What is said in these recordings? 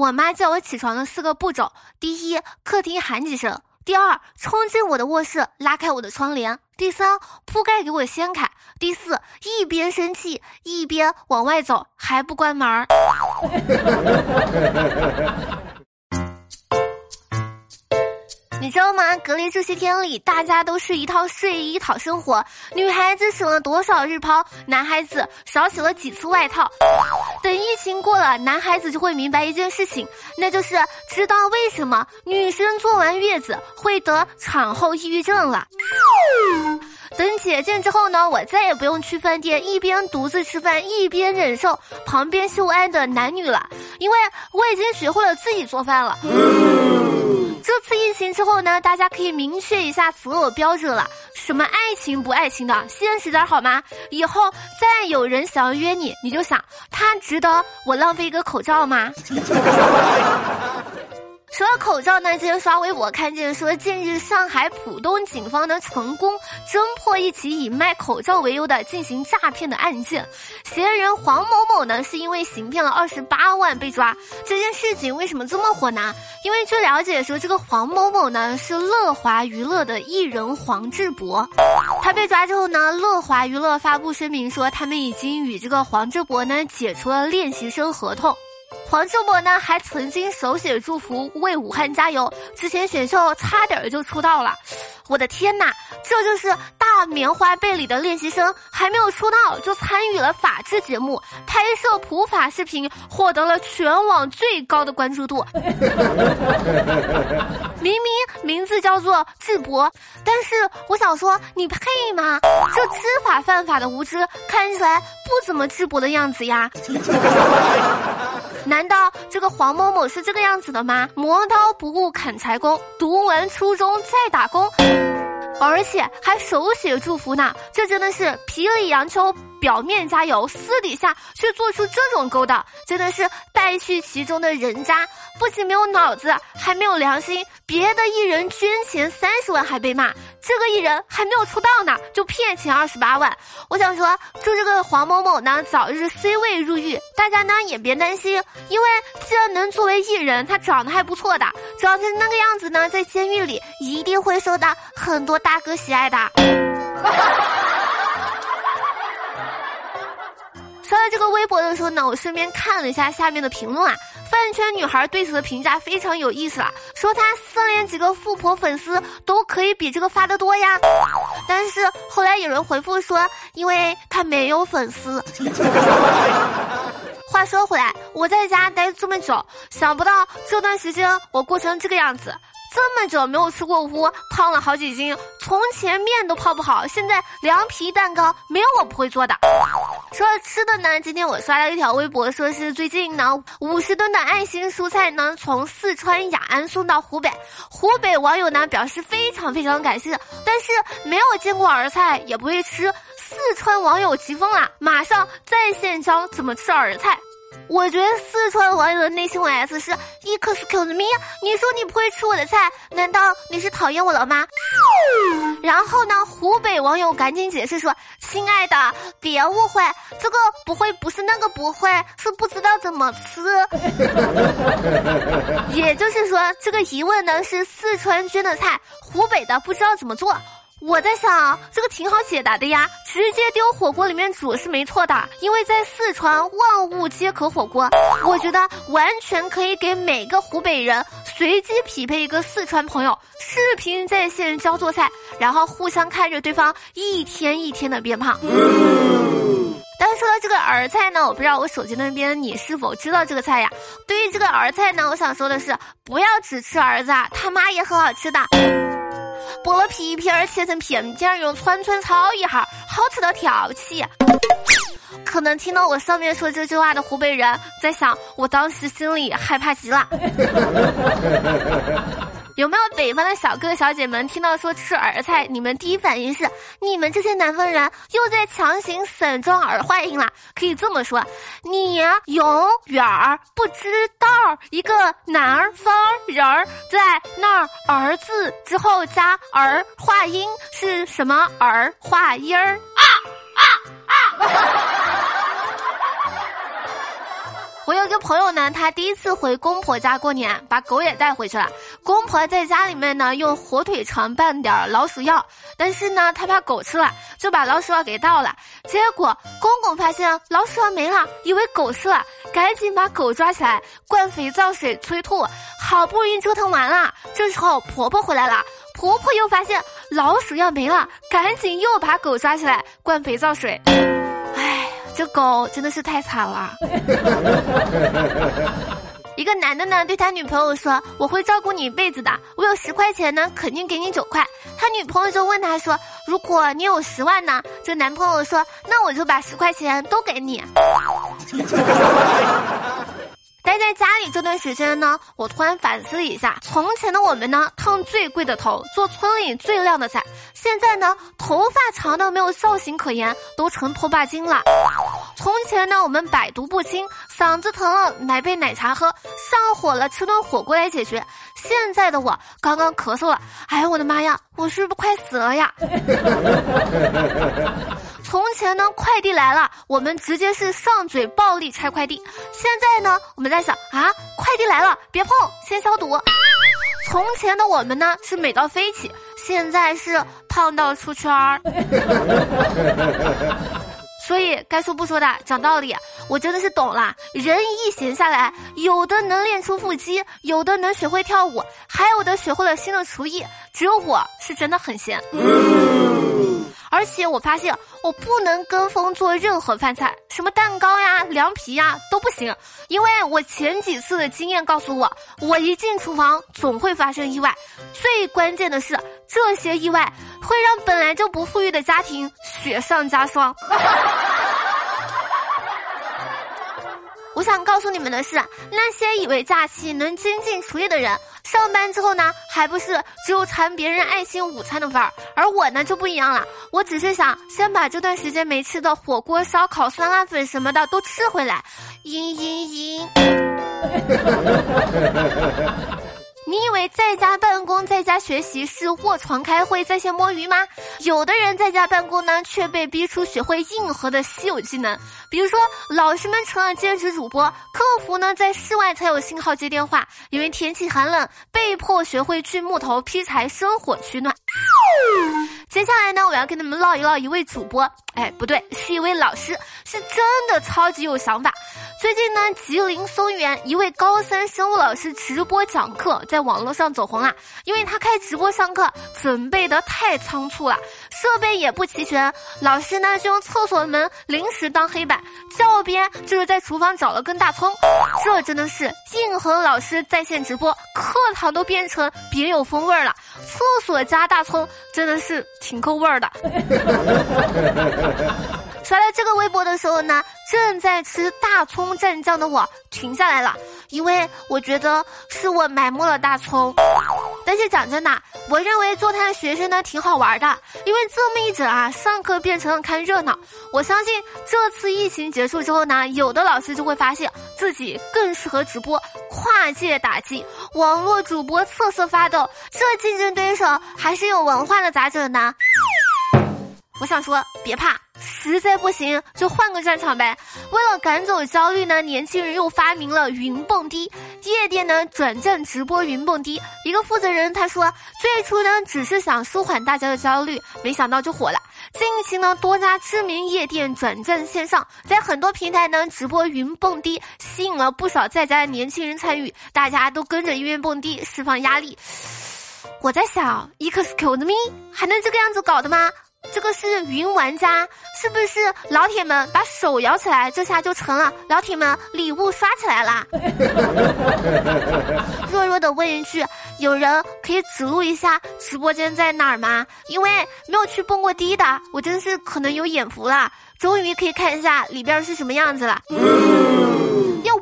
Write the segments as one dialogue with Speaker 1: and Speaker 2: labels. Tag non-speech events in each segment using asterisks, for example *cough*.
Speaker 1: 我妈叫我起床的四个步骤：第一，客厅喊几声；第二，冲进我的卧室，拉开我的窗帘；第三，铺盖给我掀开；第四，一边生气一边往外走，还不关门 *laughs* 你知道吗？隔离这些天里，大家都是一套睡衣讨生活。女孩子省了多少日抛，男孩子少洗了几次外套。等疫情过了，男孩子就会明白一件事情，那就是知道为什么女生坐完月子会得产后抑郁症了。等解禁之后呢，我再也不用去饭店一边独自吃饭一边忍受旁边秀恩爱的男女了，因为我已经学会了自己做饭了。这次疫情之后呢，大家可以明确一下择偶标准了。什么爱情不爱情的，现实点好吗？以后再有人想要约你，你就想他值得我浪费一个口罩吗？*laughs* 除了口罩呢，今天刷微博看见说，近日上海浦东警方呢成功侦破一起以卖口罩为由的进行诈骗的案件，嫌疑人黄某某呢是因为行骗了二十八万被抓。这件事情为什么这么火呢？因为据了解说，这个黄某某呢是乐华娱乐的艺人黄志博，他被抓之后呢，乐华娱乐发布声明说，他们已经与这个黄志博呢解除了练习生合同。黄志博呢，还曾经手写祝福为武汉加油。之前选秀差点就出道了，我的天哪，这就是大棉花被里的练习生，还没有出道就参与了法制节目，拍摄普法视频，获得了全网最高的关注度。*laughs* 明明名字叫做智博，但是我想说，你配吗？这知法犯法的无知，看起来不怎么智博的样子呀。难道这个黄某某是这个样子的吗？磨刀不误砍柴工，读完初中再打工，而且还手写祝福呢，这真的是皮里洋秋。表面加油，私底下却做出这种勾当，真的是败絮其中的人渣，不仅没有脑子，还没有良心。别的艺人捐钱三十万还被骂，这个艺人还没有出道呢，就骗钱二十八万。我想说，祝这个黄某某呢早日 C 位入狱，大家呢也别担心，因为既然能作为艺人，他长得还不错的，长成那个样子呢，在监狱里一定会受到很多大哥喜爱的。哈 *laughs* 哈刷到这个微博的时候呢，我顺便看了一下下面的评论啊。饭圈女孩对此的评价非常有意思啊，说她私连几个富婆粉丝都可以比这个发的多呀。但是后来有人回复说，因为她没有粉丝。*laughs* 话说回来，我在家待这么久，想不到这段时间我过成这个样子。这么久没有吃过屋，胖了好几斤。从前面都泡不好，现在凉皮蛋糕没有我不会做的。说到吃的呢，今天我刷了一条微博，说是最近呢五十吨的爱心蔬菜呢从四川雅安送到湖北，湖北网友呢表示非常非常感谢，但是没有见过儿菜也不会吃。四川网友急疯了，马上在线教怎么吃儿菜。我觉得四川网友的内心 OS 是：Excuse me，你说你不会吃我的菜，难道你是讨厌我了吗？然后呢，湖北网友赶紧解释说：“亲爱的，别误会，这个不会不是那个不会，是不知道怎么吃。*laughs* ”也就是说，这个疑问呢是四川捐的菜，湖北的不知道怎么做。我在想，这个挺好解答的呀，直接丢火锅里面煮是没错的，因为在四川万物皆可火锅。我觉得完全可以给每个湖北人随机匹配一个四川朋友，视频在线教做菜，然后互相看着对方一天一天的变胖。但说到这个儿菜呢，我不知道我手机那边你是否知道这个菜呀？对于这个儿菜呢，我想说的是，不要只吃儿子啊，他妈也很好吃的。剥了皮皮儿，切成片片，用串串炒一下，好吃到跳起。可能听到我上面说这句话的湖北人，在想，我当时心里害怕极了。有没有北方的小哥小姐们听到说吃儿菜，你们第一反应是你们这些南方人又在强行散装儿化音了？可以这么说，你永远不知道一个南方人儿在那儿儿字之后加儿化音是什么儿化音儿啊啊啊！*laughs* 我有一个朋友呢，他第一次回公婆家过年，把狗也带回去了。公婆在家里面呢，用火腿肠拌点老鼠药，但是呢，他怕狗吃了，就把老鼠药给倒了。结果公公发现老鼠药没了，以为狗吃了，赶紧把狗抓起来灌肥皂水催吐。好不容易折腾完了，这时候婆婆回来了，婆婆又发现老鼠药没了，赶紧又把狗抓起来灌肥皂水。这狗真的是太惨了。一个男的呢，对他女朋友说：“我会照顾你一辈子的，我有十块钱呢，肯定给你九块。”他女朋友就问他说：“如果你有十万呢？”这男朋友说：“那我就把十块钱都给你。” *laughs* 待在家里这段时间呢，我突然反思了一下，从前的我们呢，烫最贵的头，做村里最靓的仔，现在呢，头发长到没有造型可言，都成拖把精了。从前呢，我们百毒不侵，嗓子疼了来杯奶茶喝，上火了吃顿火锅来解决。现在的我刚刚咳嗽了，哎呦我的妈呀，我是不是快死了呀？*laughs* 从前呢，快递来了，我们直接是上嘴暴力拆快递。现在呢，我们在想啊，快递来了，别碰，先消毒。从前的我们呢，是美到飞起，现在是胖到出圈儿。*laughs* 所以该说不说的，讲道理，我真的是懂了。人一闲下来，有的能练出腹肌，有的能学会跳舞，还有的学会了新的厨艺，只有我是真的很闲。而且我发现我不能跟风做任何饭菜，什么蛋糕呀、凉皮呀都不行，因为我前几次的经验告诉我，我一进厨房总会发生意外。最关键的是，这些意外会让本来就不富裕的家庭雪上加霜。我想告诉你们的是，那些以为假期能精进厨艺的人。上班之后呢，还不是只有馋别人爱心午餐的份儿，而我呢就不一样了，我只是想先把这段时间没吃的火锅、烧烤、酸辣粉什么的都吃回来，嘤嘤嘤。你以为在家办公、在家学习是卧床开会、在线摸鱼吗？有的人在家办公呢，却被逼出学会硬核的稀有技能，比如说老师们成了兼职主播，客服呢在室外才有信号接电话，因为天气寒冷，被迫学会锯木头、劈柴、生火取暖。接下来呢，我要跟你们唠一唠一位主播，哎，不对，是一位老师，是真的超级有想法。最近呢，吉林松原一位高三生物老师直播讲课，在网络上走红了。因为他开直播上课准备的太仓促了，设备也不齐全。老师呢就用厕所门临时当黑板，教鞭就是在厨房找了根大葱。这真的是硬核老师在线直播，课堂都变成别有风味了。厕所加大葱，真的是挺够味儿的。*laughs* 刷到这个微博的时候呢，正在吃大葱蘸酱的我停下来了，因为我觉得是我埋没了大葱。但是讲真的，我认为做他的学生呢挺好玩的，因为这么一整啊，上课变成了看热闹。我相信这次疫情结束之后呢，有的老师就会发现自己更适合直播，跨界打击网络主播瑟瑟发抖，这竞争对手还是有文化的，咋整呢？我想说，别怕。实在不行就换个战场呗。为了赶走焦虑呢，年轻人又发明了云蹦迪，夜店呢转战直播云蹦迪。一个负责人他说，最初呢只是想舒缓大家的焦虑，没想到就火了。近期呢多家知名夜店转战线上，在很多平台呢直播云蹦迪，吸引了不少在家的年轻人参与，大家都跟着音乐蹦迪释放压力。我在想，excuse me，还能这个样子搞的吗？这个是云玩家，是不是老铁们把手摇起来，这下就成了老铁们礼物刷起来啦？*laughs* 弱弱的问一句，有人可以指路一下直播间在哪儿吗？因为没有去蹦过迪的，我真是可能有眼福了，终于可以看一下里边是什么样子了。要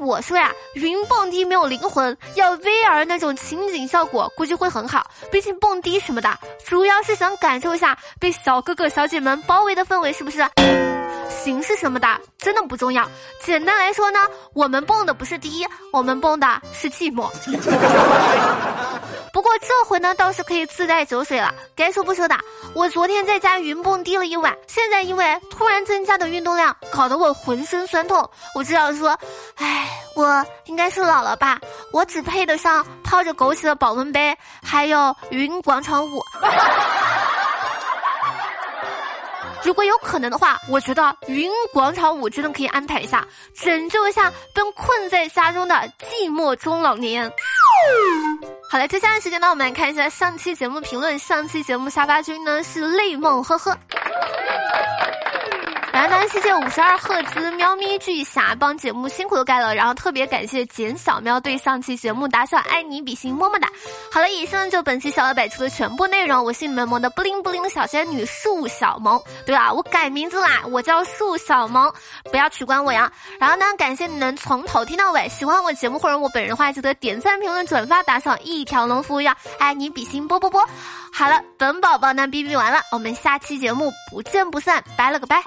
Speaker 1: 我说呀，云蹦迪没有灵魂，要 VR 那种情景效果估计会很好。毕竟蹦迪什么的，主要是想感受一下被小哥哥小姐们包围的氛围，是不是？形式什么的真的不重要。简单来说呢，我们蹦的不是第一，我们蹦的是寂寞。不过这回呢，倒是可以自带酒水了。该说不说的，我昨天在家云蹦迪了一晚，现在因为突然增加的运动量，搞得我浑身酸痛。我只想说，唉，我应该是老了吧？我只配得上泡着枸杞的保温杯，还有云广场舞。*laughs* 如果有可能的话，我觉得云广场舞真的可以安排一下，拯救一下被困在家中的寂寞中老年。好了，接下来时间呢，我们来看一下上期节目评论。上期节目沙发君呢是泪梦，呵呵。蓝蓝世界五十二赫兹喵咪巨侠帮节目辛苦的盖了，然后特别感谢简小喵对上期节目打赏，爱你比心么么哒。好了，以上就本期小老百出的全部内容。我是你们萌的布灵布灵的小仙女树小萌。对啊，我改名字啦，我叫树小萌，不要取关我呀。然后呢，感谢你能从头听到尾，喜欢我节目或者我本人的话，记得点赞、评论、转发、打赏，一条龙服务呀，爱你比心啵啵啵。好了，本宝宝呢哔哔完了，我们下期节目不见不散，拜了个拜。